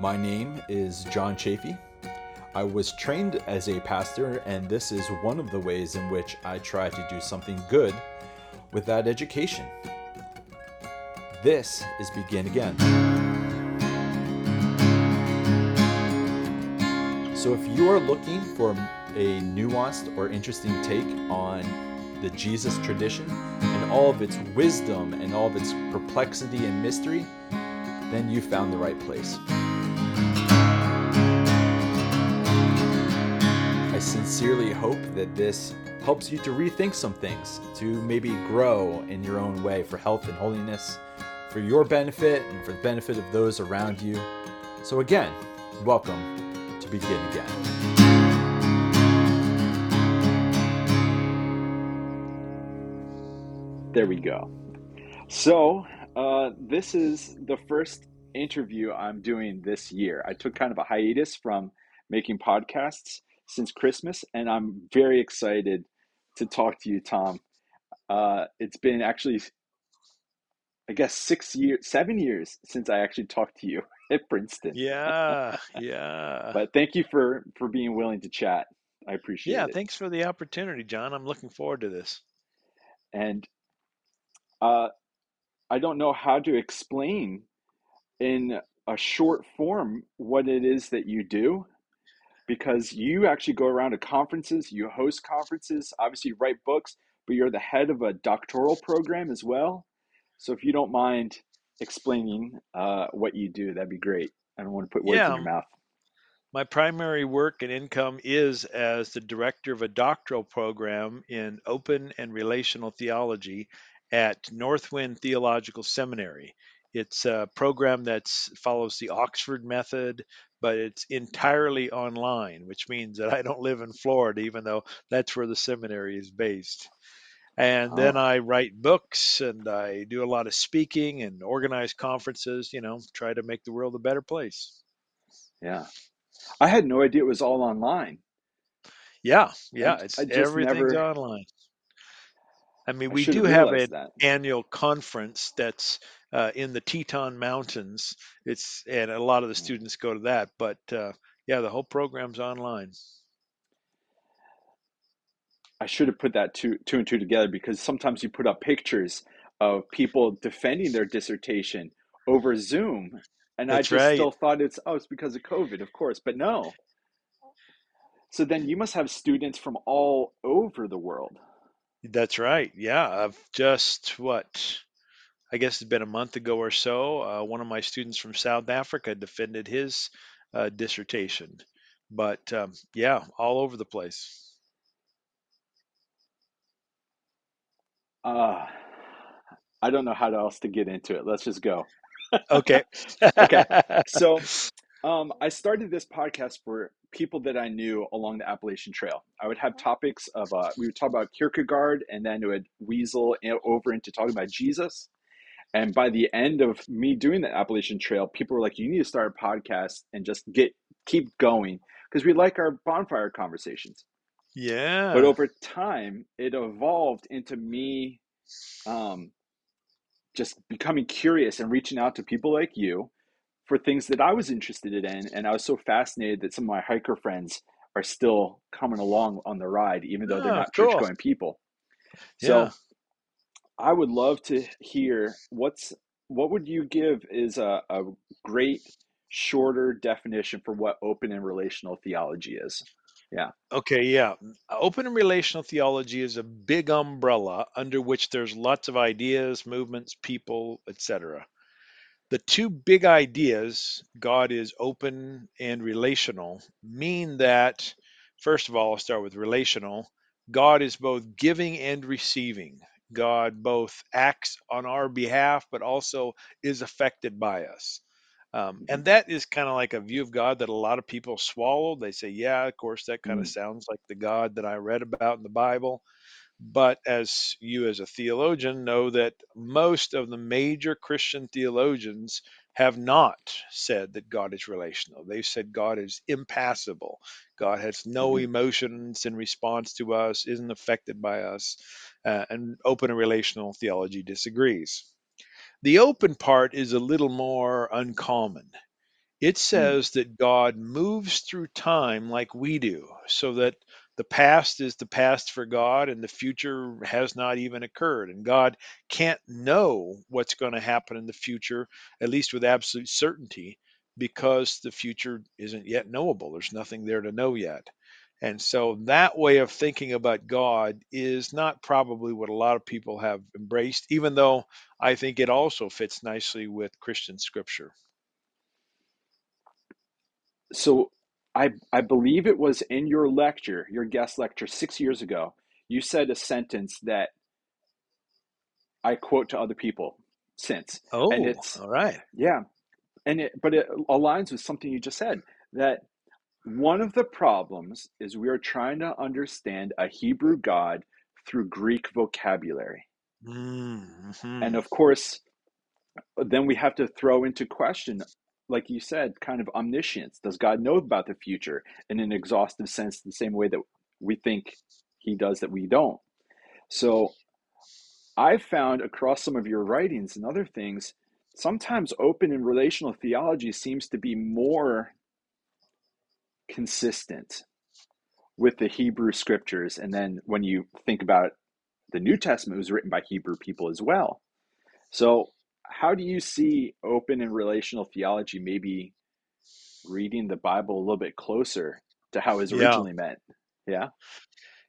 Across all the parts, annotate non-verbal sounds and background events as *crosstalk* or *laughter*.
My name is John Chafee. I was trained as a pastor, and this is one of the ways in which I try to do something good with that education. This is Begin Again. So, if you are looking for a nuanced or interesting take on the Jesus tradition and all of its wisdom and all of its perplexity and mystery, then you found the right place. Sincerely hope that this helps you to rethink some things, to maybe grow in your own way for health and holiness, for your benefit and for the benefit of those around you. So, again, welcome to Begin Again. There we go. So, uh, this is the first interview I'm doing this year. I took kind of a hiatus from making podcasts since Christmas, and I'm very excited to talk to you, Tom. Uh, it's been actually, I guess, six years, seven years since I actually talked to you *laughs* at Princeton. Yeah, *laughs* yeah. But thank you for for being willing to chat. I appreciate yeah, it. Yeah, thanks for the opportunity, John. I'm looking forward to this. And uh, I don't know how to explain in a short form what it is that you do because you actually go around to conferences, you host conferences, obviously you write books, but you're the head of a doctoral program as well. So if you don't mind explaining uh, what you do, that'd be great. I don't want to put words Yeah, in your mouth. my primary work and income is as the director of a doctoral program in open and relational theology at Northwind Theological Seminary. It's a program that follows the Oxford method, but it's entirely online, which means that I don't live in Florida, even though that's where the seminary is based. And oh. then Oh, I write books and I do a lot of speaking and organize conferences, you know, try to make the world a better place. yeah. I had no idea it was all online. Yeah, yeah, I it's just everything's never online. I mean, I we do have have an that. annual conference that's uh, in the Teton Mountains. It's and a lot of the students go to that, but uh, yeah, the whole program's online. I should have put that two two and two together because sometimes you put up pictures of people defending their dissertation over Zoom, and I just right. still thought it's oh it's because of COVID, of course, but no. So then you must have students from all over the world. That's right. Yeah, I've just what I guess it's been a month ago or so. Uh, one of my students from South Africa defended his uh, dissertation, but um, yeah, all over the place. Uh, I don't know how else to get into it. Let's just go. Okay. *laughs* Okay, so *laughs* um, I started this podcast for people that I knew along the Appalachian Trail. I would have topics of uh, we would talk about Kierkegaard, and then it would weasel over into talking about Jesus. And by the end of me doing the Appalachian Trail, people were like, "You need to start a podcast and just get keep going," because we like our bonfire conversations. Yeah. But over time, it evolved into me um, just becoming curious and reaching out to people like you for things that I was interested in. And I was so fascinated that some of my hiker friends are still coming along on the ride, even though they're Oh, not church going people. Yeah. I would love to hear what's what would you give is a, a great shorter definition for what open and relational theology is. Yeah. Okay, yeah. Open and relational theology is a big umbrella under which there's lots of ideas, movements, people, etc. The two big ideas, God is open and relational, mean that, first of all, I'll start with relational. God is both giving and receiving. God both acts on our behalf, but also is affected by us. Um, and that is kind of like a view of God that a lot of people swallow. They say, yeah, of course, that kind of Mm. sounds like the God that I read about in the Bible. But as you, as a theologian, know that most of the major Christian theologians have not said that God is relational. They've said God is impassible. God has no Mhm. emotions in response to us, isn't affected by us. Uh, and open and relational theology disagrees. The open part is a little more uncommon. It Mm. says that God moves through time like we do, so that the past is the past for God and the future has not even occurred. And God can't know what's going to happen in the future, at least with absolute certainty, because the future isn't yet knowable. There's nothing there to know yet. And so that way of thinking about God is not probably what a lot of people have embraced, even though I think it also fits nicely with Christian scripture. So I I believe it was in your lecture, your guest lecture six years ago. You said a sentence that I quote to other people since, Oh, and it's all right. yeah, and it but it aligns with something you just said that one of the problems is we are trying to understand a Hebrew God through Greek vocabulary, and Mm-hmm. of course, then we have to throw into question, like you said, kind of omniscience. Does God know about the future in an exhaustive sense, the same way that we think He does that we don't? So I've found across some of your writings and other things, sometimes open and relational theology seems to be more consistent with the Hebrew scriptures. And then when you think about the New Testament, it was written by Hebrew people as well. So, how do you see open and relational theology maybe reading the Bible a little bit closer to how it was Yeah. originally meant? Yeah.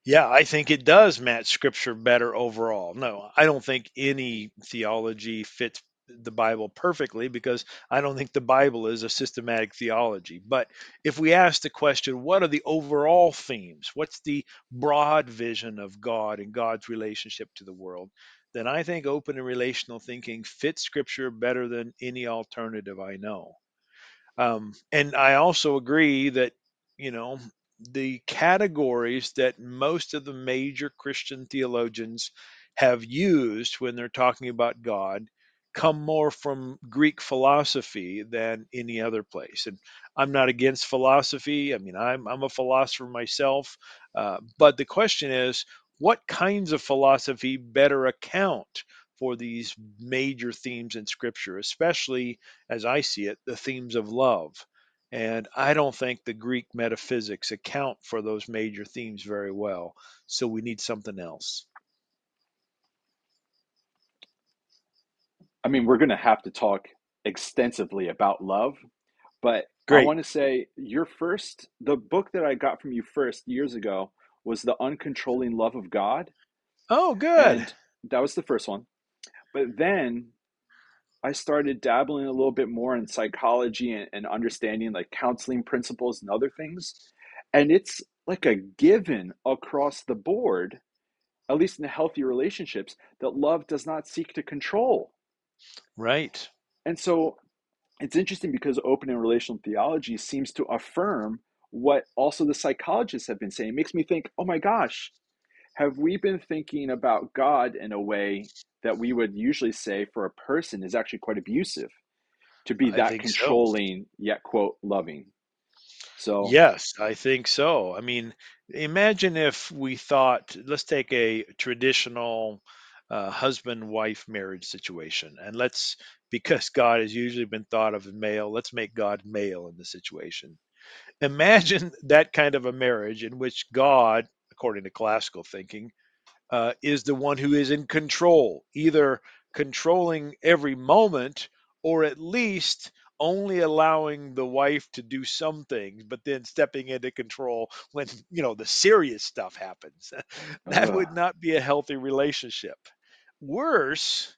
Yeah, I think it does match scripture better overall. No, I don't think any theology fits the Bible perfectly because I don't think the Bible is a systematic theology. But if we ask the question, what are the overall themes? What's the broad vision of God and God's relationship to the world? Then I think open and relational thinking fits scripture better than any alternative I know. Um, and I also agree that, you know, the categories that most of the major Christian theologians have used when they're talking about God come more from Greek philosophy than any other place. And I'm not against philosophy. I mean, I'm, I'm a philosopher myself. Uh, but the question is, what kinds of philosophy better account for these major themes in Scripture, especially as I see it, the themes of love. And I don't think the Greek metaphysics account for those major themes very well. So we need something else. I mean, we're going to have to talk extensively about love, but I want to say your first, the book that I got from you first years ago was The Uncontrolling Love of God. Oh, good. And that was the first one. But then I started dabbling a little bit more in psychology and, and understanding like counseling principles and other things. And it's like a given across the board, at least in the healthy relationships, that love does not seek to control. Right. And so it's interesting because open and relational theology seems to affirm what also the psychologists have been saying. It makes me think, oh my gosh, have we been thinking about God in a way that we would usually say for a person is actually quite abusive to be that think so. controlling yet quote loving? So Yes, I think so. I mean, imagine if we thought, let's take a traditional uh, husband wife marriage situation, and let's, *laughs* because God has usually been thought of as male, let's make God male in the situation. Imagine *laughs* that kind of a marriage in which God, according to classical thinking, uh, is the one who is in control, either controlling every moment or at least only allowing the wife to do some things, but then stepping into control *laughs* when you know the serious stuff happens. that would not be a healthy relationship. Worse,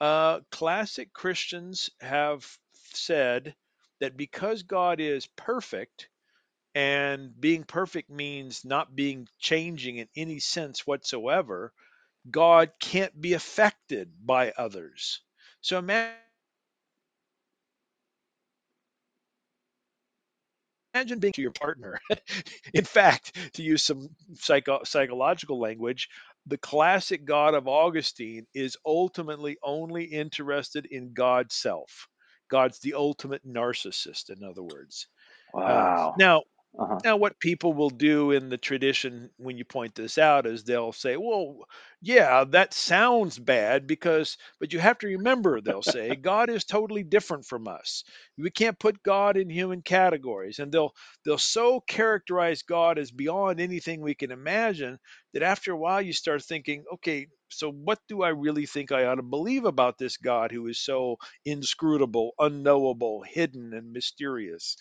uh, classic Christians have said that because God is perfect, and being perfect means not being changing in any sense whatsoever, God can't be affected by others. So imagine being to your partner. *laughs* In fact, to use some psycho- psychological language, the classic God of Augustine is ultimately only interested in God's self. God's the ultimate narcissist, in other words. Um, wow. now, Uh-huh. Now, what people will do in the tradition when you point this out is they'll say, well, yeah, that sounds bad because, but you have to remember, they'll say, *laughs* God is totally different from us. We can't put God in human categories. And they'll they'll so characterize God as beyond anything we can imagine that after a while you start thinking, okay, so what do I really think I ought to believe about this God who is so inscrutable, unknowable, hidden, and mysterious?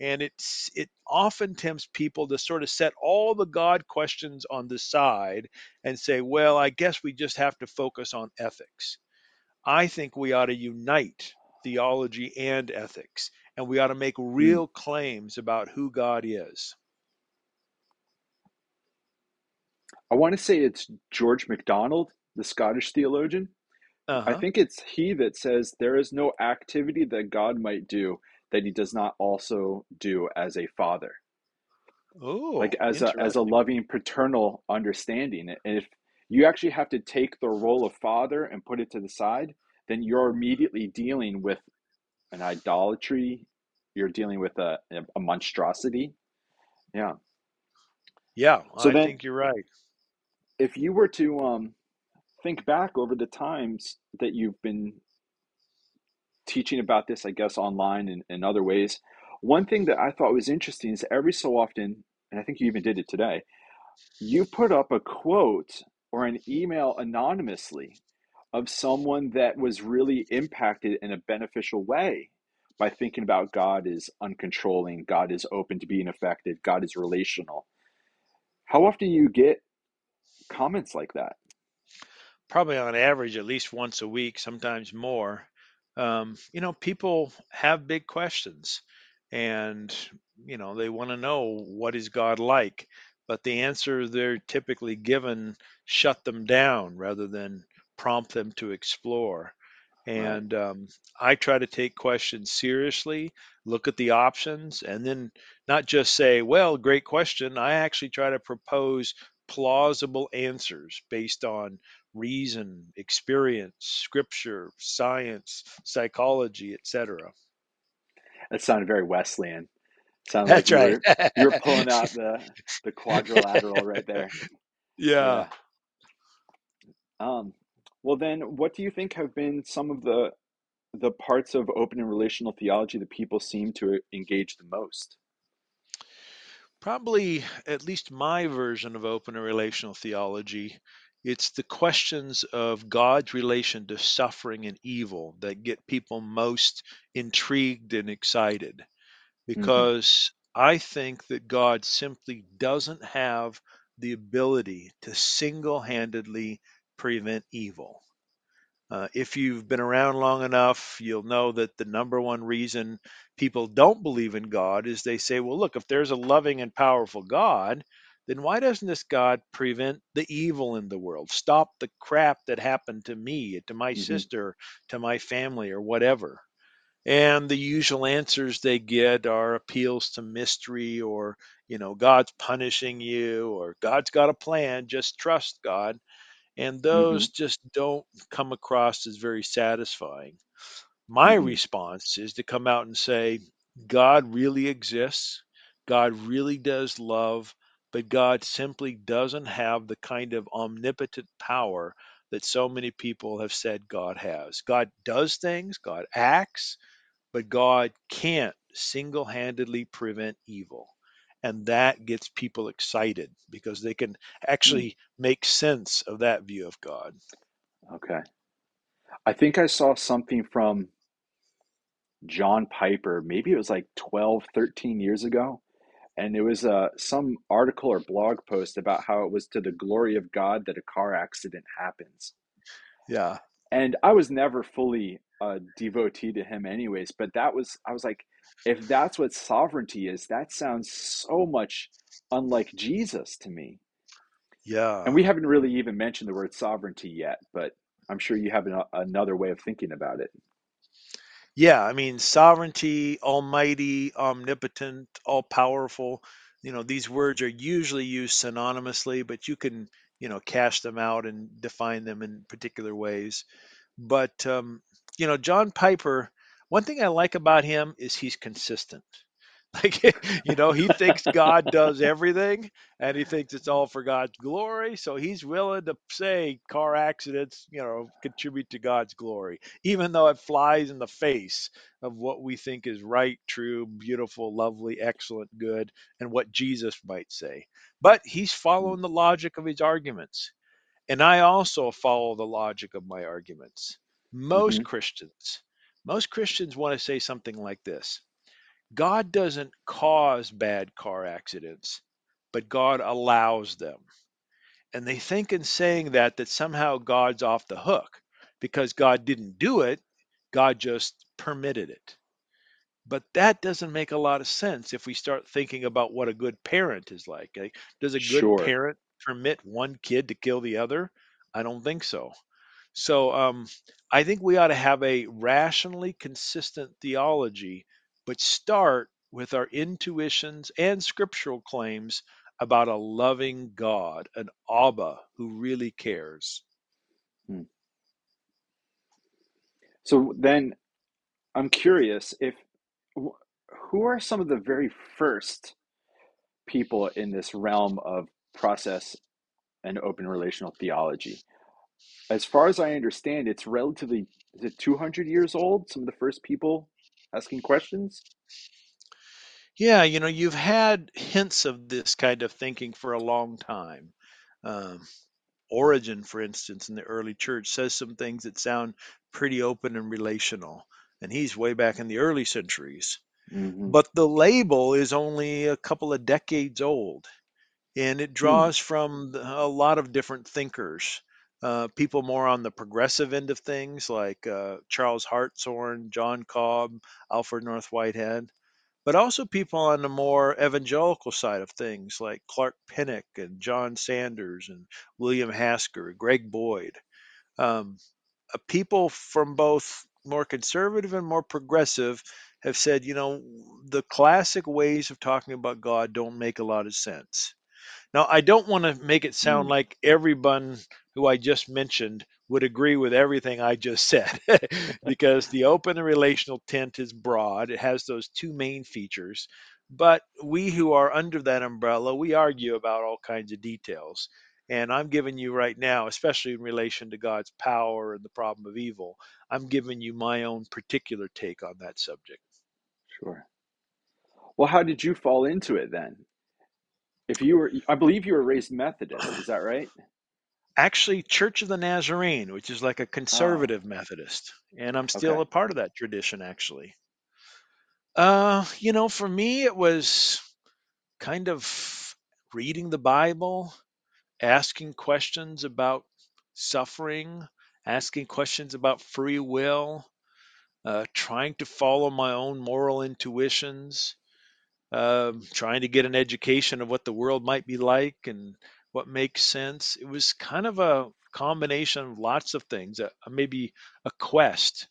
And it's it often tempts people to sort of set all the god questions on the side and say well i guess we just have to focus on ethics i think we ought to unite theology and ethics and we ought to make Mm. real claims about who god is I want to say it's George MacDonald, the Scottish theologian. I uh-huh think it's he that says there is no activity that God might do that he does not also do as a father. oh like as a as a loving paternal understanding. And if you actually have to take the role of father and put it to the side then you're immediately dealing with an idolatry. You're dealing with a, a monstrosity. Yeah. Yeah so i then think you're right. if you were to um think back over the times that you've been teaching about this i guess online and in other ways one thing that i thought was interesting is every so often and i think you even did it today you put up a quote or an email anonymously of someone that was really impacted in a beneficial way by thinking about God is uncontrolling, God is open to being affected, God is relational. How often do you get comments like that? probably on average at least once a week, sometimes more. Um, you know, people have big questions and, you know, they want to know what is God like, but the answer they're typically given shut them down rather than prompt them to explore. And um, I try to take questions seriously, look at the options, and then not just say, well, great question. I actually try to propose plausible answers based on reason, experience, scripture, science, psychology, etc. That sounded very Wesleyan. Sounded like That's you right. were you were pulling out the the *laughs* quadrilateral right there. yeah. Yeah. Um, well then what do you think have been some of the the parts of open and relational theology that people seem to engage the most? Probably, at least my version of open and relational theology, it's the questions of God's relation to suffering and evil that get people most intrigued and excited. hmm Because I think that God simply doesn't have the ability to single handedly prevent evil. Uh, if you've been around long enough, you'll know that the number one reason people don't believe in God is they say, well, look, if there's a loving and powerful God, then why doesn't this God prevent the evil in the world? Stop the crap that happened to me, to my hmm sister, to my family, or whatever. And the usual answers they get are appeals to mystery or, you know, God's punishing you or God's got a plan, just trust God and hmm those just don't come across as very satisfying. My hmm response is to come out and say, God really exists, God really does love, but God simply doesn't have the kind of omnipotent power that so many people have said God has. God does things, God acts, but God can't single handedly prevent evil. And that gets people excited because they can Mm. actually make sense of that view of God. Okay. I think I saw something from John Piper, maybe it was like 12, 13 years ago. And it was uh, some article or blog post about how it was to the glory of God that a car accident happens. Yeah. And I was never fully a devotee to him, anyways. But that was, I was like, if that's what sovereignty is, that sounds so much unlike Jesus to me. Yeah. And we haven't really even mentioned the word sovereignty yet, but I'm sure you have an, another way of thinking about it. Yeah. I mean, sovereignty, almighty, omnipotent, all powerful, you know, these words are usually used synonymously, but you can, you know, cash them out and define them in particular ways. But, um, you know, John Piper, one thing I like about him is he's consistent. *laughs* Like, you know, he thinks God does everything and he thinks it's all for God's glory. So he's willing to say car accidents, you know, contribute to God's glory, even though it flies in the face of what we think is right, true, beautiful, lovely, excellent, good, and what Jesus might say. But he's following the logic of his arguments. And I also follow the logic of my arguments. Most hmm Christians, most Christians want to say something like this God doesn't cause bad car accidents, but God allows them. And they think in saying that that somehow God's off the hook because God didn't do it, God just permitted it. But that doesn't make a lot of sense if we start thinking about what a good parent is like. Like, does a good Sure. parent permit one kid to kill the other? I don't think so. So um, I think we ought to have a rationally consistent theology, but start with our intuitions and scriptural claims about a loving God, an Abba who really cares. Hmm. So then I'm curious if who are some of the very first people in this realm of process and open relational theology? As far as I understand, it's relatively is it 200 years old? Some of the first people asking questions. Yeah, you know, you've had hints of this kind of thinking for a long time. Um, Origen, for instance, in the early church, says some things that sound pretty open and relational, and he's way back in the early centuries. hmm But the label is only a couple of decades old, and it Hmm. draws from a lot of different thinkers. Uh, people more on the progressive end of things, like uh, Charles Hartshorne, John Cobb, Alfred North Whitehead, but also people on the more evangelical side of things, like Clark Pinnock and John Sanders and William Hasker, Greg Boyd. Um, uh, people from both more conservative and more progressive have said, you know, the classic ways of talking about God don't make a lot of sense. Now, I don't want to make it sound Hmm. like everyone who I just mentioned would agree with everything I just said, *laughs* *laughs* because the open and relational tent is broad. It has those two main features. But we who are under that umbrella, we argue about all kinds of details. And I'm giving you right now, especially in relation to God's power and the problem of evil, I'm giving you my own particular take on that subject. Sure. Well, how did you fall into it then? If you were, I believe you were raised Methodist. Is that right? Actually, Church of the Nazarene, which is like a Oh, conservative Methodist, and I'm still okay. a part of that tradition actually. Uh, you know, for me it was kind of reading the Bible, asking questions about suffering, asking questions about free will, uh, trying to follow my own moral intuitions, um, trying to get an education of what the world might be like and what makes sense. It was kind of a combination of lots of things, uh, maybe a quest.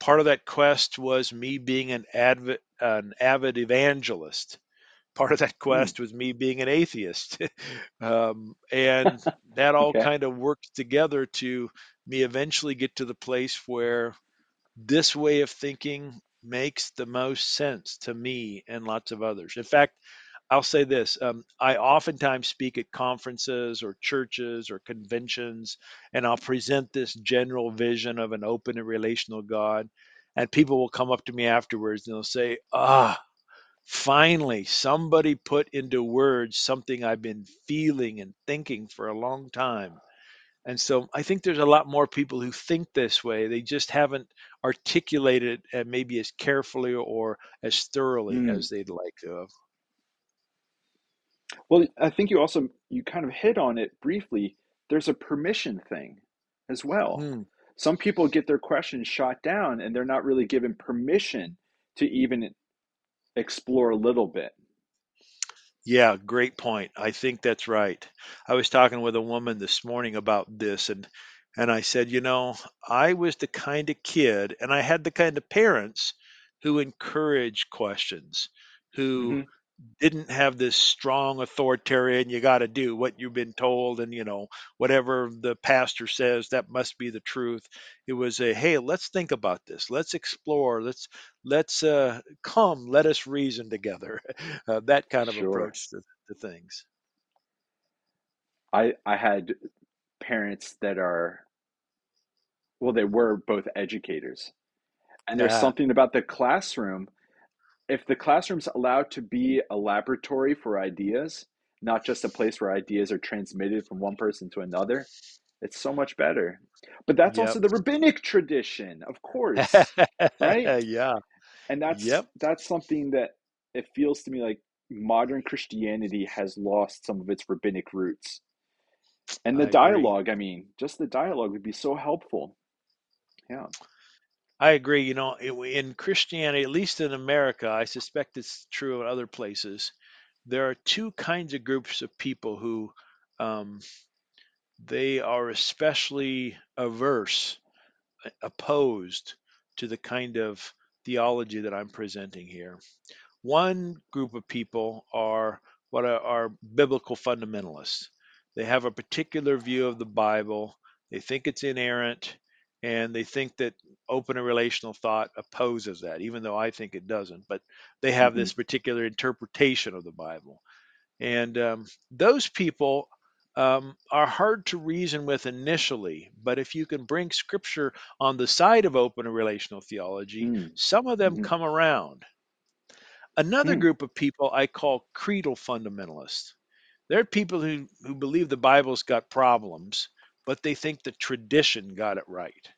Part of that quest was me being an avid, an avid evangelist. Part of that Hmm. quest was me being an atheist. *laughs* um, and that *laughs* all Okay. kind of worked together to me eventually get to the place where this way of thinking makes the most sense to me and lots of others. In fact, I'll say this um, I oftentimes speak at conferences or churches or conventions, and I'll present this general vision of an open and relational God. And people will come up to me afterwards and they'll say, Ah, finally, somebody put into words something I've been feeling and thinking for a long time. And so I think there's a lot more people who think this way. They just haven't articulated it uh, maybe as carefully or as thoroughly Hmm. as they'd like to have. Well, I think you also you kind of hit on it briefly. There's a permission thing as well. Hmm. Some people get their questions shot down and they're not really given permission to even explore a little bit. Yeah, great point. I think that's right. I was talking with a woman this morning about this and and I said, you know, I was the kind of kid and I had the kind of parents who encouraged questions, who hmm didn't have this strong authoritarian you got to do what you've been told and you know whatever the pastor says that must be the truth it was a hey let's think about this let's explore let's let's uh come let us reason together *laughs* uh, that kind of Sure. approach to, to things I I had parents that are well, they were both educators. And there's yeah something about the classroom. If the classroom's allowed to be a laboratory for ideas, not just a place where ideas are transmitted from one person to another, it's so much better. But that's yep also the rabbinic tradition, of course, right? *laughs* yeah And that's yep that's something that it feels to me like modern Christianity has lost some of its rabbinic roots. And i the agree dialogue, I mean, just the dialogue would be so helpful. Yeah. I agree. You know, in Christianity, at least in America, I suspect it's true in other places. There are two kinds of groups of people who um, they are especially averse, uh, opposed to the kind of theology that I'm presenting here. One group of people are what are, are biblical fundamentalists. They have a particular view of the Bible. They think it's inerrant, and they think that open and relational thought opposes that, even though I think it doesn't. But they have hmm this particular interpretation of the Bible, and um, those people um, are hard to reason with initially. But if you can bring Scripture on the side of open and relational theology, Mm. some of them hmm come around Another Hmm. group of people I call creedal fundamentalists. They're people who, who believe the Bible's got problems, but they think the tradition got it right.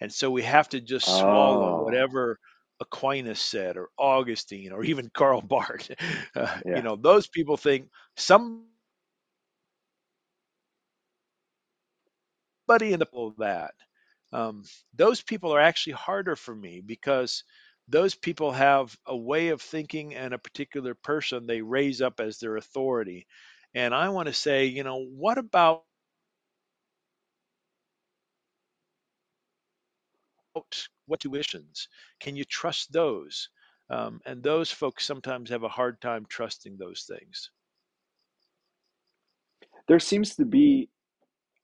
And so we have to just swallow Oh, whatever Aquinas said, or Augustine, or even Karl *laughs* Barth. Uh, you know, those people think somebody in the of that. Um, those people are actually harder for me because those people have a way of thinking and a particular person they raise up as their authority. And I want to say, you know, what about what tuitions? Can you trust those? Um, and those folks sometimes have a hard time trusting those things. There seems to be,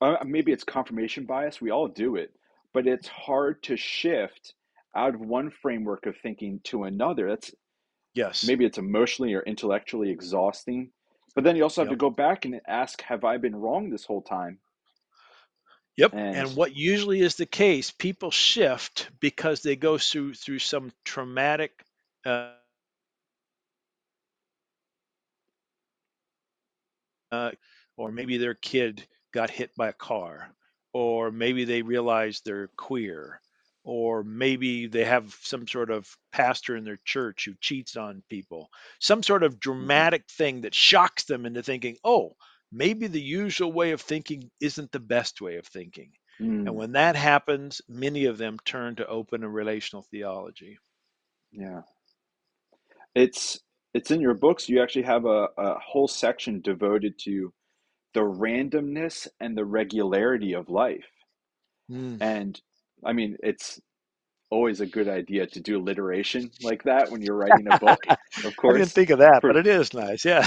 uh, maybe it's confirmation bias. We all do it, but it's hard to shift out of one framework of thinking to another. That's Yes. maybe it's emotionally or intellectually exhausting. But then you also have to go back and ask, have I been wrong this whole time? Yep. And And what usually is the case, people shift because they go through through some traumatic uh, uh, or maybe their kid got hit by a car, or maybe they realize they're queer, or maybe they have some sort of pastor in their church who cheats on people, some sort of Mhm. dramatic thing that shocks them into thinking, oh, maybe the usual way of thinking isn't the best way of thinking. And Mm, when that happens, many of them turn to open and relational theology. yeah, it's it's in your books. You actually have a, a whole section devoted to the randomness and the regularity of life. Mm. And I mean, it's always a good idea to do alliteration like that when you're *laughs* writing a book, of I didn't think of that, but it is nice. Yeah.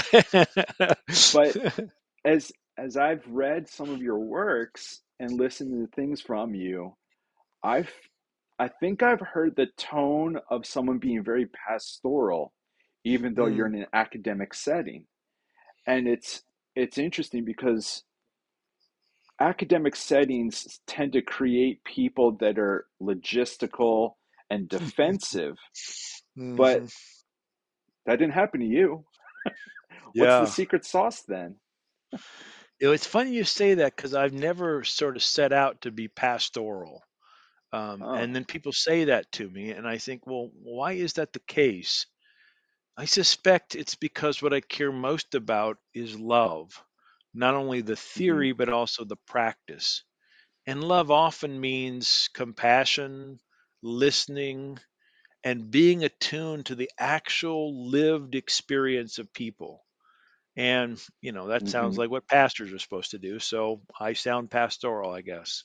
but *laughs* as as I've read some of your works and listened to things from you, I've I think I've heard the tone of someone being very pastoral, even though you're Mm. in an academic setting. And it's it's interesting because academic settings tend to create people that are logistical and *laughs* defensive, but Mhm. that didn't happen to you. *laughs* What's the secret sauce then? You know, it's funny you say that because I've never sort of set out to be pastoral. Um, Oh, and then people say that to me, and I think, well, why is that the case? I suspect it's because what I care most about is love, not only the hmm theory, but also the practice. And love often means compassion, listening, and being attuned to the actual lived experience of people. And, you know, that sounds hmm like what pastors are supposed to do. So I sound pastoral, I guess.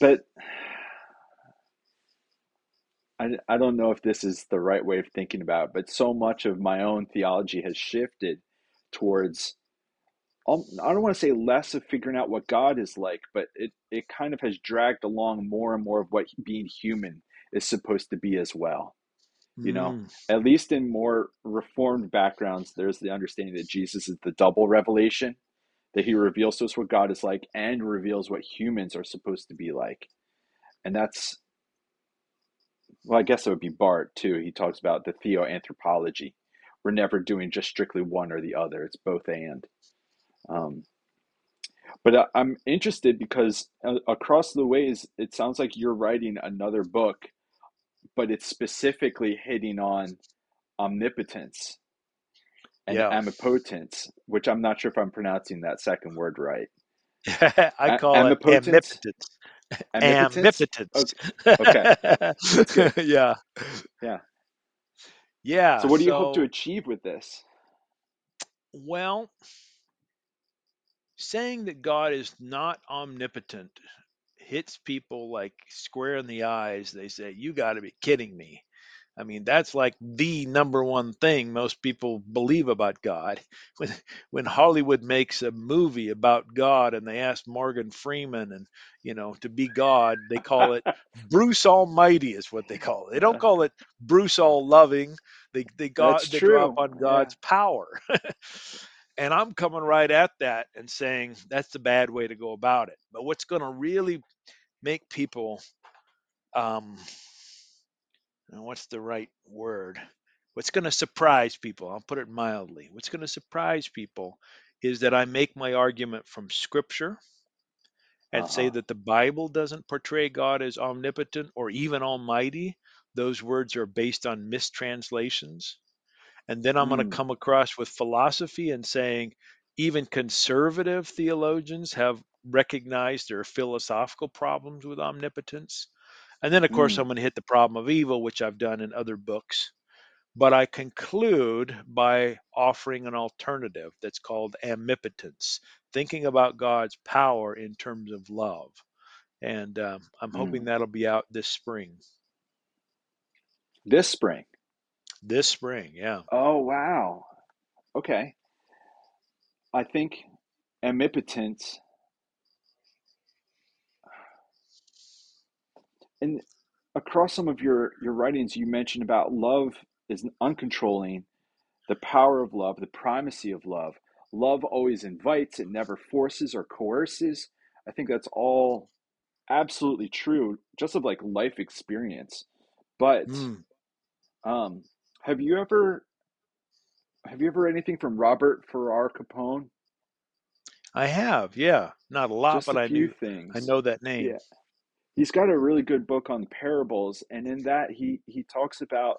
But I, I don't know if this is the right way of thinking about it, but so much of my own theology has shifted towards um, I don't want to say less of figuring out what God is like, but it, it kind of has dragged along more and more of what being human is supposed to be as well. You know, Mm, at least in more reformed backgrounds, there's the understanding that Jesus is the double revelation, that he reveals to us what God is like and reveals what humans are supposed to be like. And that's, well, I guess it would be Barth too. He talks about the theoanthropology. We're never doing just strictly one or the other, it's both and. Um, but I, I'm interested because uh, across the ways, it sounds like you're writing another book, but it's specifically hitting on omnipotence and yeah. amipotence, which I'm not sure if I'm pronouncing that second word right. *laughs* I call it amipotence? amipotence. Amipotence? O- Okay, good. *laughs* yeah. Yeah. Yeah. So, what do you hope to achieve with this? well, saying that God is not omnipotent hits people like square in the eyes. They say, You got to be kidding me. I mean, that's like the number one thing most people believe about God. *laughs* When when Hollywood makes a movie about God and they ask Morgan Freeman and you know to be God, they call it Bruce Almighty is what they call it. They don't *laughs* call it Bruce All Loving. They they got they draw true. upon Yeah. God's power. *laughs* and I'm coming right at that and saying that's the bad way to go about it. But what's going to really make people, um, what's the right word? What's going to surprise people? I'll put it mildly. What's going to surprise people is that I make my argument from scripture and say Uh-huh. that the Bible doesn't portray God as omnipotent or even almighty. Those words are based on mistranslations. And then I'm going to Mm, come across with philosophy and saying even conservative theologians have recognized there are philosophical problems with omnipotence. And then, of course, mm. I'm going to hit the problem of evil, which I've done in other books. But I conclude by offering an alternative that's called amipotence, thinking about God's power in terms of love. And um, I'm hoping Mm. that'll be out this spring. This spring. This spring, yeah. Oh, wow. Okay. I think omnipotence and across some of your your writings you mentioned about love is uncontrolling the power of love the primacy of love love always invites it never forces or coerces i think that's all absolutely true just of like life experience but Mm, um have you ever have you ever anything from robert farrar capon I have, yeah. Not a lot, just but a I few knew I know that name. yeah he's got a really good book on parables and in that he he talks about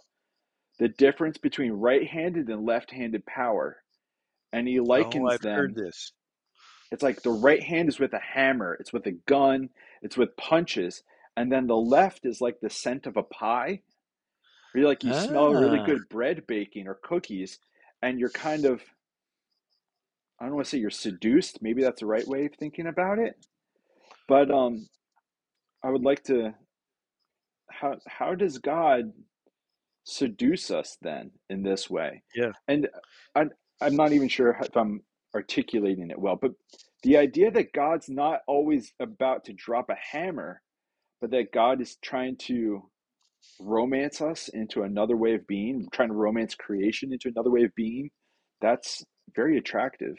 the difference between right-handed and left-handed power and he likens Oh, likens I've heard this. it's like the right hand is with a hammer it's with a gun it's with punches and then the left is like the scent of a pie you like you smell really Ah, good bread baking or cookies and you're kind of i don't want to say you're seduced maybe that's the right way of thinking about it but um i would like to how how does god seduce us then in this way. yeah. And I, I'm not even sure if I'm articulating it well, but the idea that God's not always about to drop a hammer, but that God is trying to romance us into another way of being, trying to romance creation into another way of being, that's very attractive.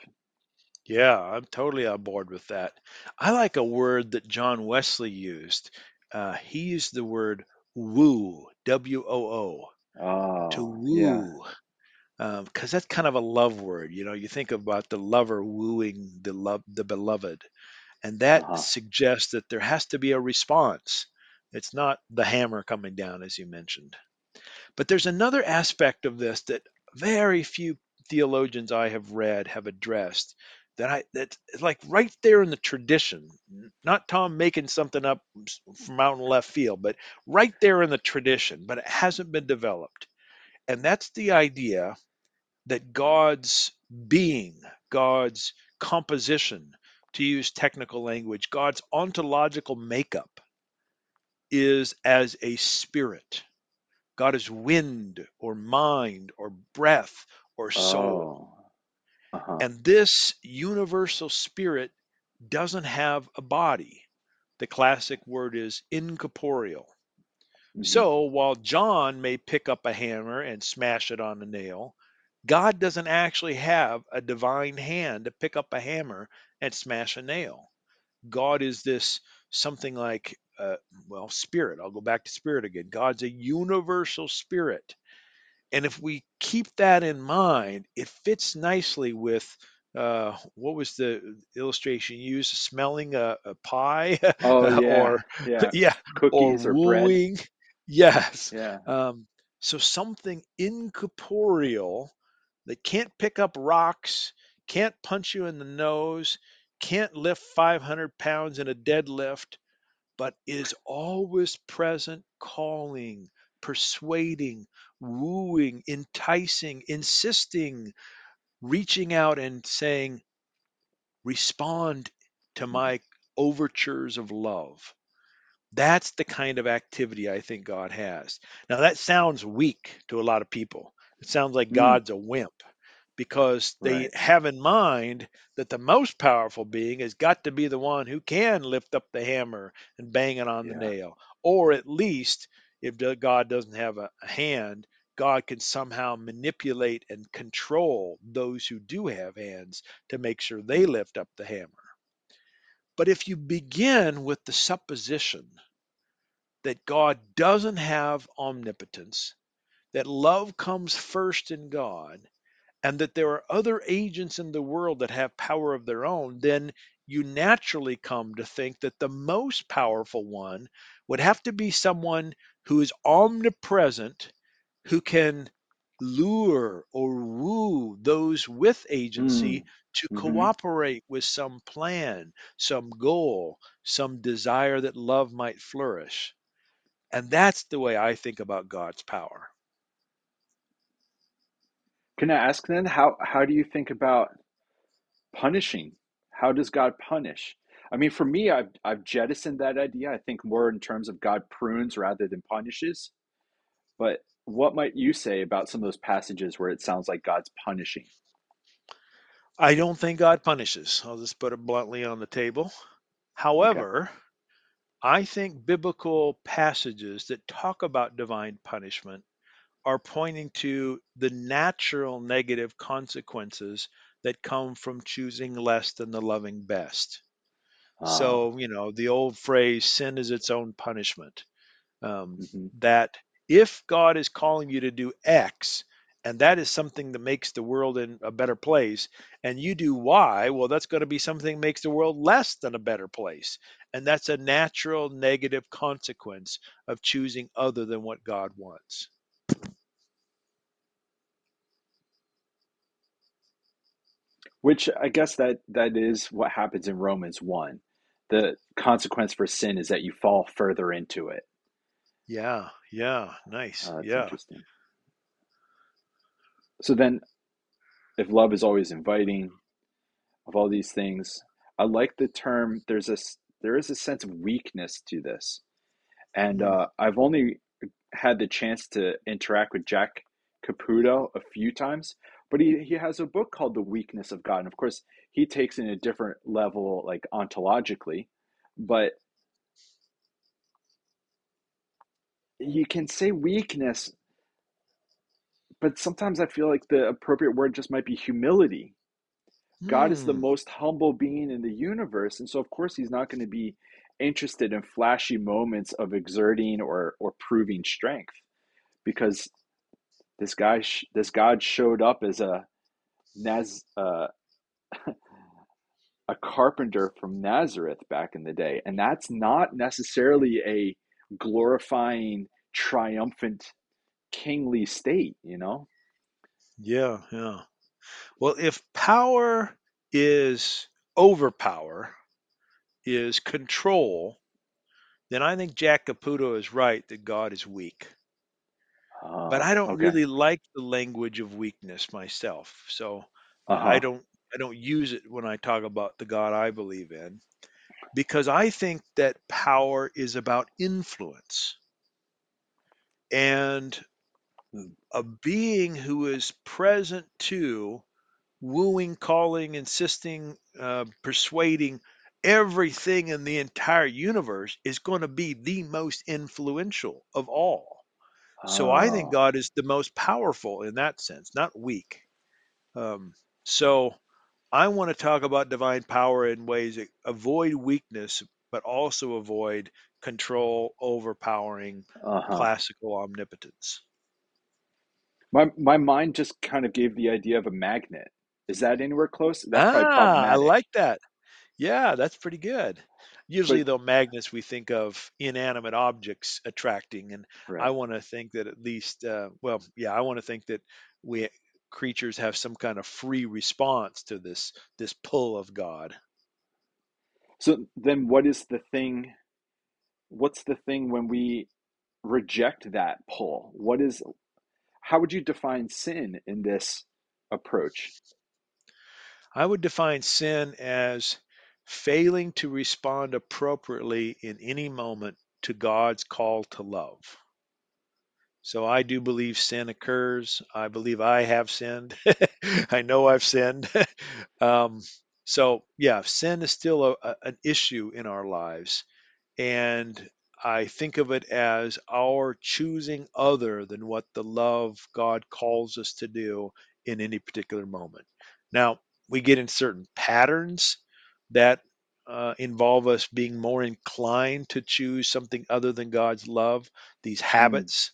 Yeah, I'm totally on board with that. I like a word that John Wesley used. Uh, he used the word woo, W O O, to yeah. woo, because that's kind of a love word. You know, you think about the lover wooing the love, the beloved, and that Uh-huh. suggests that there has to be a response. It's not the hammer coming down, as you mentioned. But there's another aspect of this that very few theologians I have read have addressed that I that's like right there in the tradition, not Tom making something up from out in left field, but right there in the tradition, but it hasn't been developed. And that's the idea that God's being, God's composition, to use technical language, God's ontological makeup is as a spirit God is wind or mind or breath or soul. Oh. Uh-huh. And this universal spirit doesn't have a body. The classic word is incorporeal. Mhm. So while John may pick up a hammer and smash it on a nail, God doesn't actually have a divine hand to pick up a hammer and smash a nail. God is this something like, uh, well, spirit. I'll go back to spirit again. God's a universal spirit. And if we keep that in mind, it fits nicely with uh, what was the illustration you used? Smelling a, a pie, Oh yeah. *laughs* or Yeah. yeah, Cookies or bread. wooing. Yes. Yeah. Um, so something incorporeal that can't pick up rocks, can't punch you in the nose, can't lift 500 pounds in a deadlift, but is always present, calling, persuading, wooing, enticing, insisting, reaching out and saying, respond to my overtures of love. That's the kind of activity I think God has. Now, that sounds weak to a lot of people. It sounds like Mm, God's a wimp because they right. have in mind that the most powerful being has got to be the one who can lift up the hammer and bang it on the nail. Or at least, if God doesn't have a, a hand, God can somehow manipulate and control those who do have hands to make sure they lift up the hammer. But if you begin with the supposition that God doesn't have omnipotence, that love comes first in God, and that there are other agents in the world that have power of their own, then you naturally come to think that the most powerful one would have to be someone who is omnipresent, who can lure or woo those with agency Mm. to hmm cooperate with some plan, some goal, some desire that love might flourish. And that's the way I think about God's power. Can I ask then how how do you think about punishing? How does God punish? I mean, for me, I've I've jettisoned that idea. I think more in terms of God prunes rather than punishes. But what might you say about some of those passages where it sounds like God's punishing? I don't think God punishes. I'll just put it bluntly on the table. Okay. However, I think biblical passages that talk about divine punishment are pointing to the natural negative consequences that come from choosing less than the loving best. Ah. So, you know, the old phrase, sin is its own punishment. Um, hmm that if God is calling you to do X, and that is something that makes the world in a better place, and you do Y, well, that's going to be something that makes the world less than a better place. And that's a natural negative consequence of choosing other than what God wants. Which I guess that that is what happens in Romans 1. The consequence for sin is that you fall further into it. Yeah, yeah, nice. Uh, Yeah. interesting. So then, if love is always inviting, of all these things, I like the term. There's a there is a sense of weakness to this, and Mm, uh, I've only had the chance to interact with Jack Caputo a few times, but he he has a book called The Weakness of God, and of course he takes it in a different level, like ontologically, but you can say weakness, but sometimes I feel like the appropriate word just might be humility. God is the mm, most humble being in the universe, and so of course he's not going to be interested in flashy moments of exerting or or proving strength because this guy sh- this God showed up as a Naz uh, *laughs* a carpenter from Nazareth back in the day, and that's not necessarily a glorifying, triumphant, kingly state, you know? yeah, yeah. Well, if power is overpower, is control, then I think Jack Caputo is right that God is weak. But I Oh, don't okay. really like the language of weakness myself. So uh, I Uh-huh. don't I don't use it when I talk about the God I believe in because I think that power is about influence. and a being who is present to wooing, calling, insisting, uh, persuading everything in the entire universe is going to be the most influential of all. So I think Oh, God is the most powerful in that sense, not weak. Um, so I want to talk about divine power in ways that avoid weakness, but also avoid control, overpowering, uh-huh. classical omnipotence. My my mind just kind of gave the idea of a magnet. Is that anywhere close? That's Ah, I like that. Yeah, that's pretty good. But Usually, though, magnets we think of inanimate objects attracting, and I want to think that at least, uh, well, yeah, I want to think that we creatures have some kind of free response to this this pull of God. So then what is the thing what's the thing when we reject that pull? What is how would you define sin in this approach? I would define sin as failing to respond appropriately in any moment to God's call to love. So I do believe sin occurs. I believe I have sinned. *laughs* I know I've sinned. *laughs* um, so yeah, sin is still a, a, an issue in our lives, and I think of it as our choosing other than what the love God calls us to do in any particular moment. Now we get in certain patterns that uh, involve us being more inclined to choose something other than God's love. These Mm, habits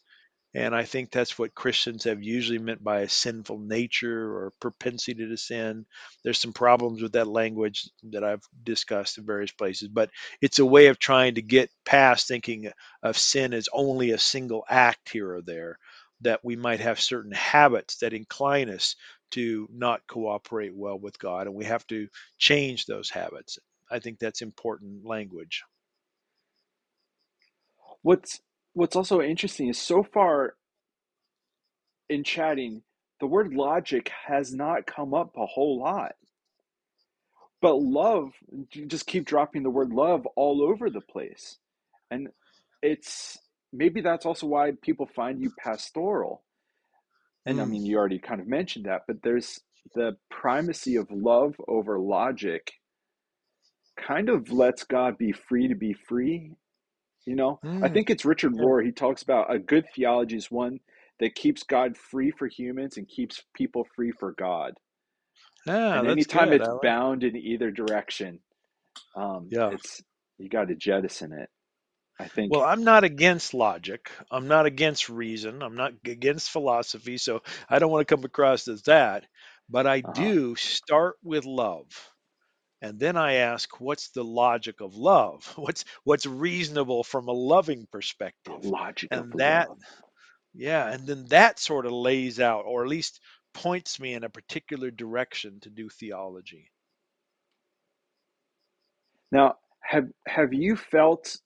and I think that's what Christians have usually meant by a sinful nature or propensity to sin. There's some problems with that language that I've discussed in various places, but it's a way of trying to get past thinking of sin as only a single act here or there, that we might have certain habits that incline us to not cooperate well with God, and we have to change those habits. I think that's important language. What's what's also interesting is so far in chatting, the word logic has not come up a whole lot. But love, you just keep dropping the word love all over the place. And it's maybe that's also why people find you pastoral. And I Mm, mean, you already kind of mentioned that, but there's the primacy of love over logic kind of lets God be free to be free. You know, I mm, think it's Richard yeah. Rohr. He talks about a good theology is one that keeps God free for humans and keeps people free for God. Ah, And anytime good. It's like. bound in either direction, um, Yeah. it's you got to jettison it. I think. Well. I'm not against logic. I'm not against reason. I'm not against philosophy. So I don't want to come across as that. But I Uh huh. do start with love. And then I ask, what's the logic of love? *laughs* What's what's reasonable from a loving The perspective? logic of And that, love. yeah, and then that sort of lays out, or at least points me in a particular direction to do theology. Now, have have you felt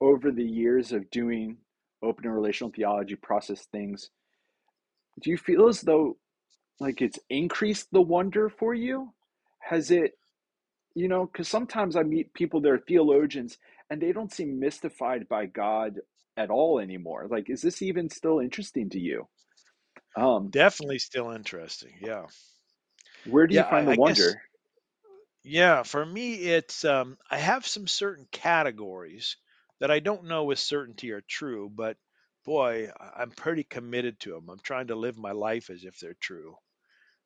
over the years of doing open and relational theology process things? Do you feel as though like it's increased the wonder for you? Has it, you know, because sometimes I meet people that are theologians and they don't seem mystified by God at all anymore. Like, is this even still interesting to you? Um, Definitely still interesting. Yeah. where do you find I, the I guess wonder? Yeah, for me, it's um, I have some certain categories that I don't know with certainty are true, but boy, I'm pretty committed to them. I'm trying to live my life as if they're true.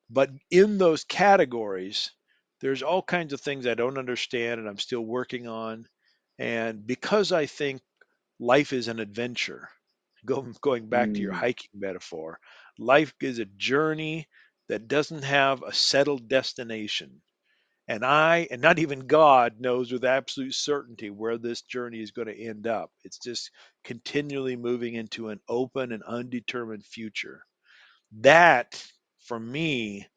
But in those categories, there's all kinds of things I don't understand and I'm still working on. And because I think life is an adventure, *laughs* going back to your Mm, hiking metaphor, life is a journey that doesn't have a settled destination and I, and not even God, knows with absolute certainty where this journey is going to end up. It's just continually moving into an open and undetermined future. That, for me,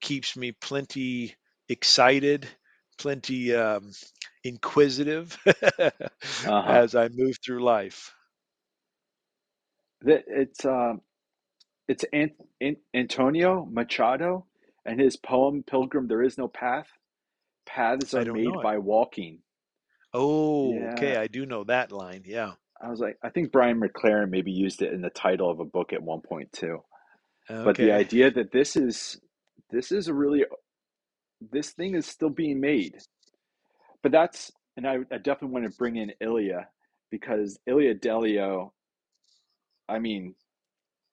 keeps me plenty excited, plenty um, inquisitive *laughs* uh-huh. as I move through life. It's uh, it's Ant- Ant- Antonio Machado and his poem "Pilgrim, There Is No Path." Paths I are don't made know it. by walking. Oh, okay. I do know that line. Yeah. I was like, I think Brian McLaren maybe used it in the title of a book at one point too. But the Okay. idea that this is this is a really this thing is still being made. But that's and I, I definitely want to bring in Ilia because Ilia Delio, I mean,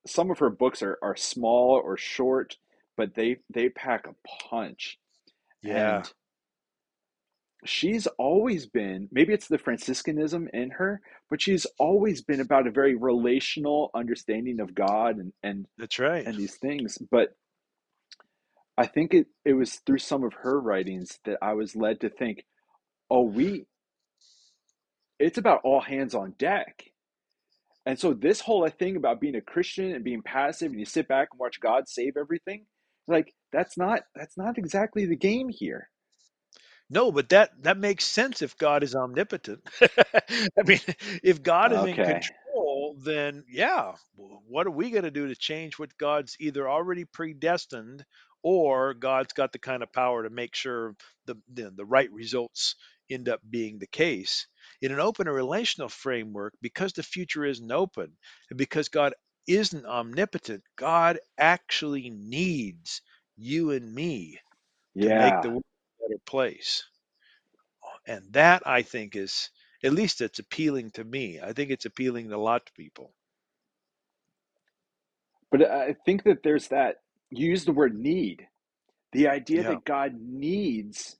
some of her books are, are small or short, but they they pack a punch. Yeah. And she's always been maybe it's the Franciscanism in her, but she's always been about a very relational understanding of God and and That's right. and these things. But I think it, it was through some of her writings that I was led to think, oh, we it's about all hands on deck. And so this whole thing about being a Christian and being passive and you sit back and watch God save everything, like that's not that's not exactly the game here. No, but that that makes sense if God is omnipotent. *laughs* I mean, if God is in Okay. control, then yeah, w- what are we going to do to change what God's either already predestined or God's got the kind of power to make sure the the, the right results end up being the case. In an open and relational framework, because the future isn't open and because God isn't omnipotent, God actually needs you and me to make Yeah. the world place. And that I think is at least it's appealing to me. I think it's appealing to a lot of people. But I think that there's that you use the word need. The idea Yeah. that God needs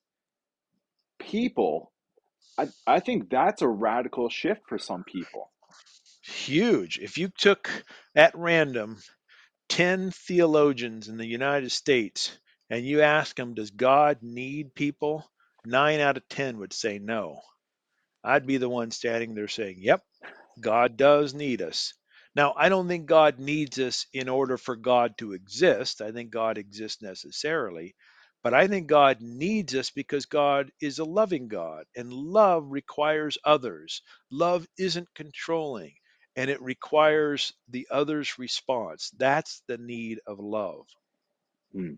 people, I, I think that's a radical shift for some people. Huge. If you took at random 10 theologians in the United States and you ask them, does God need people? Nine out of 10 would say no. I'd be the one standing there saying, yep, God does need us. Now, I don't think God needs us in order for God to exist. I think God exists necessarily. But I think God needs us because God is a loving God, and love requires others. Love isn't controlling, and it requires the other's response. That's the need of love. Hmm.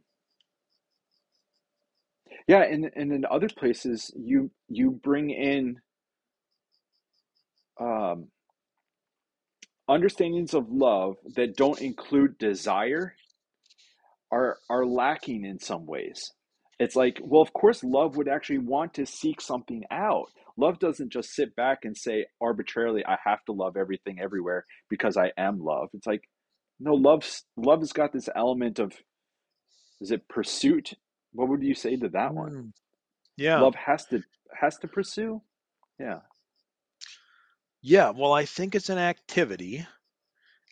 Yeah, and, and in other places you you bring in um, understandings of love that don't include desire are are lacking in some ways. It's like, well, of course, love would actually want to seek something out. Love doesn't just sit back and say arbitrarily, "I have to love everything everywhere because I am love." It's like, no, love's love has got this element of, is it pursuit? What would you say to that one? Mm, yeah. Love has to has to pursue. Yeah. Yeah. Well, I think it's an activity.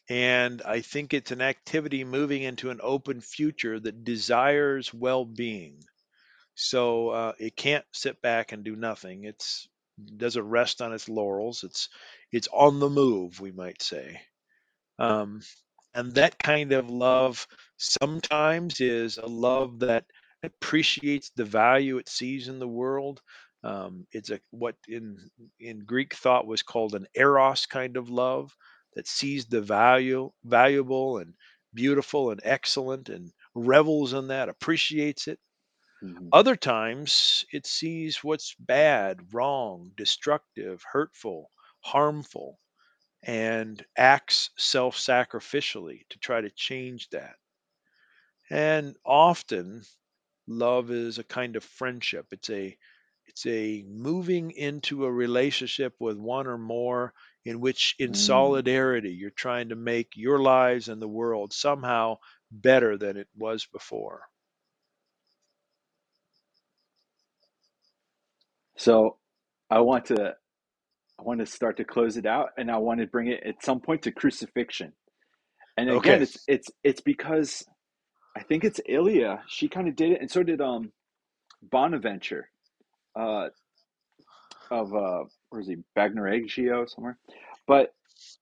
And I think it's an activity moving into an open future that desires well being. So uh, it can't sit back and do nothing. It's doesn't rest on its laurels. It's it's on the move, we might say. Um, and that kind of love sometimes is a love that appreciates the value it sees in the world. Um, it's a what in in Greek thought was called an eros kind of love that sees the value valuable and beautiful and excellent and revels in that, appreciates it. Mhm. Other times it sees what's bad, wrong, destructive, hurtful, harmful, and acts self sacrificially to try to change that. And often love is a kind of friendship. It's a it's a moving into a relationship with one or more in which in Mm. solidarity you're trying to make your lives and the world somehow better than it was before. So I want to I want to start to close it out and I want to bring it at some point to crucifixion. And again, Okay. it's it's it's because I think it's Ilia. She kind of did it, and so did um Bonaventure uh, of uh, where is he Bagnoregio somewhere. But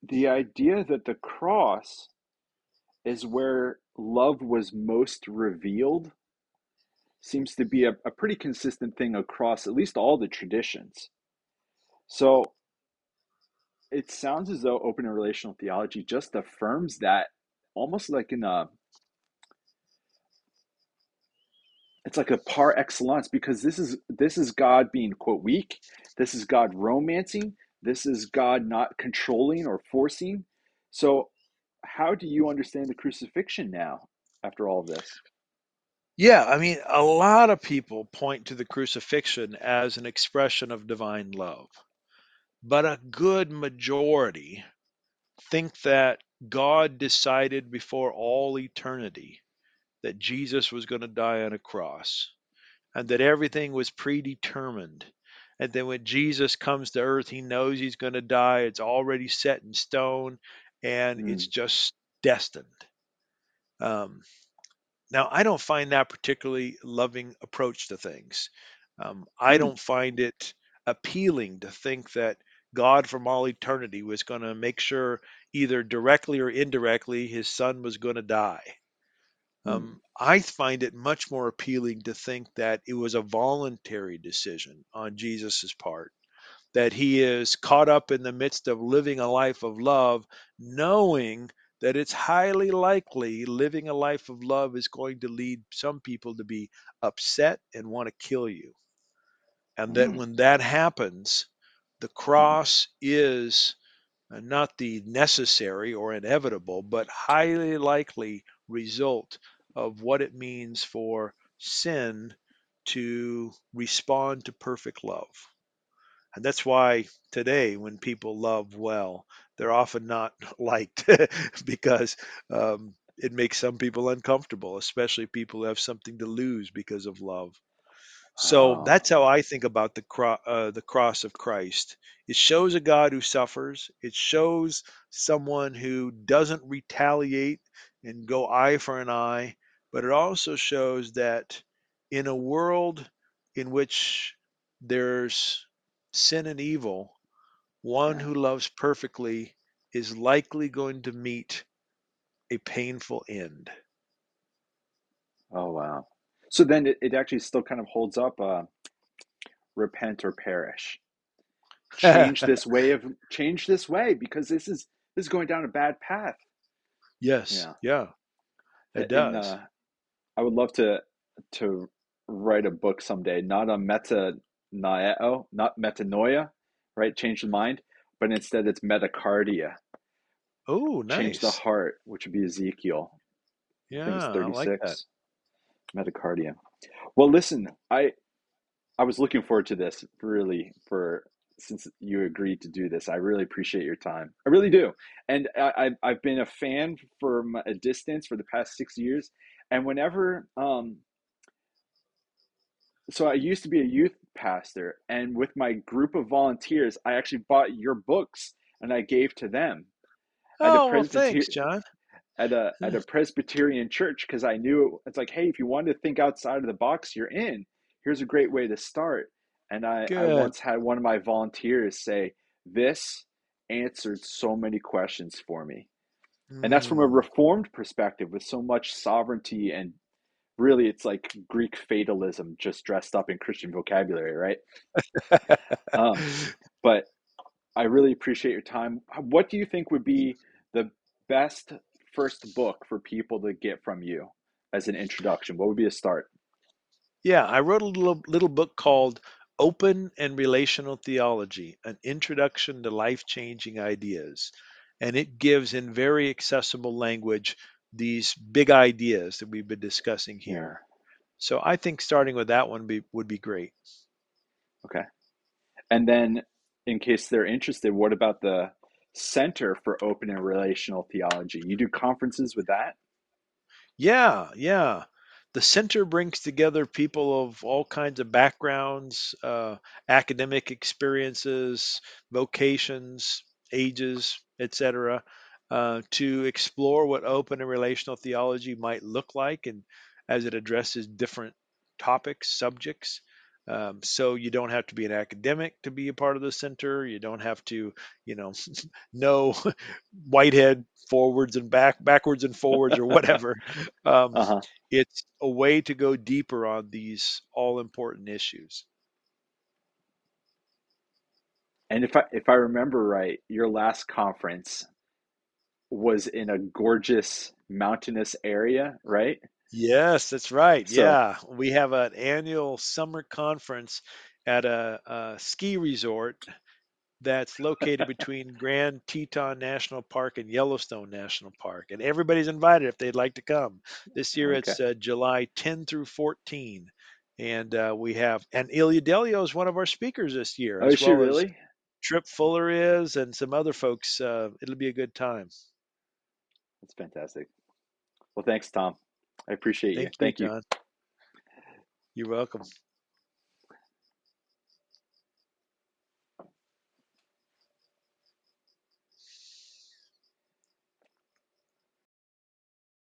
the idea that the cross is where love was most revealed seems to be a, a pretty consistent thing across at least all the traditions. So it sounds as though open and relational theology just affirms that almost like in a it's like a par excellence because this is this is God being quote weak. This is God romancing. This is God not controlling or forcing. So, how do you understand the crucifixion now after all of this? Yeah, I mean, a lot of people point to the crucifixion as an expression of divine love, but a good majority think that God decided before all eternity that Jesus was going to die on a cross and that everything was predetermined. And then when Jesus comes to earth, he knows he's going to die. It's already set in stone and Mm, it's just destined. Um, now, I don't find that particularly loving approach to things. Um, I mm, don't find it appealing to think that God from all eternity was going to make sure either directly or indirectly his son was going to die. Mm, Um, I find it much more appealing to think that it was a voluntary decision on Jesus' part, that he is caught up in the midst of living a life of love, knowing that it's highly likely living a life of love is going to lead some people to be upset and want to kill you. And that mm, when that happens, the cross is uh, not the necessary or inevitable, but highly likely result of what it means for sin to respond to perfect love. And that's why today, when people love well, they're often not *laughs* liked *laughs* because um, it makes some people uncomfortable, especially people who have something to lose because of love. So Oh, that's how I think about the cro- uh, the cross of Christ. It shows a God who suffers. It shows someone who doesn't retaliate and go eye for an eye, but it also shows that in a world in which there's sin and evil, one who loves perfectly is likely going to meet a painful end. Oh, wow. So then it, it actually still kind of holds up uh, repent or perish. Change *laughs* this way of change this way because this is this is going down a bad path. yes, Yeah. yeah, it And does. uh, I would love to to write a book someday, not on meta naeo, not metanoia, right? Change the mind, but instead it's metacardia, Oh, nice. change the heart, which would be Ezekiel. I think it's Yeah, I like that. 36. Metacardia. Well, listen, I I was looking forward to this really for since you agreed to do this. I really appreciate your time. I really do. And I, I I've been a fan from a distance for the past six years. And whenever um so I used to be a youth pastor, and with my group of volunteers, I actually bought your books and I gave to them at a Oh, well, Presbyterian thanks, John. at a *sighs* at a Presbyterian church because I knew it, it's like, hey, if you wanted to think outside of the box, you're in. Here's a great way to start. And I I once had one of my volunteers say, this answered so many questions for me. And that's from a Mm. reformed perspective with so much sovereignty and really it's like Greek fatalism just dressed up in Christian vocabulary, right? *laughs* Um, but I really appreciate your time. What do you think would be the best first book for people to get from you as an introduction? What would be a start? yeah, I wrote a little little book called Open and Relational Theology: An Introduction to Life-Changing Ideas. And it gives in very accessible language these big ideas that we've been discussing Yeah. here. So I think starting with that one be, would be great. Okay. And then, in case they're interested, what about the Center for Open and Relational Theology? You do conferences with that? Yeah, yeah. The center brings together people of all kinds of backgrounds, uh, academic experiences, vocations, ages, etc., uh, to explore what open and relational theology might look like, and as it addresses different topics, subjects. Um, so you don't have to be an academic to be a part of the center. You don't have to, you know, *laughs* know *laughs* Whitehead forwards and back, backwards and forwards, or whatever. *laughs* Um, Uh huh. it's a way to go deeper on these all important issues. And if I if I remember right, your last conference was in a gorgeous mountainous area, right? Yes, that's right. So, Yeah, we have an annual summer conference at a, a ski resort that's located *laughs* between Grand Teton National Park and Yellowstone National Park. And everybody's invited if they'd like to come. This year it's uh, July 10 through 14. And uh, we have, and Ilia Delio is one of our speakers this year, Oh, as is she well as really? Tripp Fuller is, and some other folks. Uh, it'll be a good time. That's fantastic. Well, thanks, Tom. I appreciate you. Thank you, Thank you. John. You're welcome.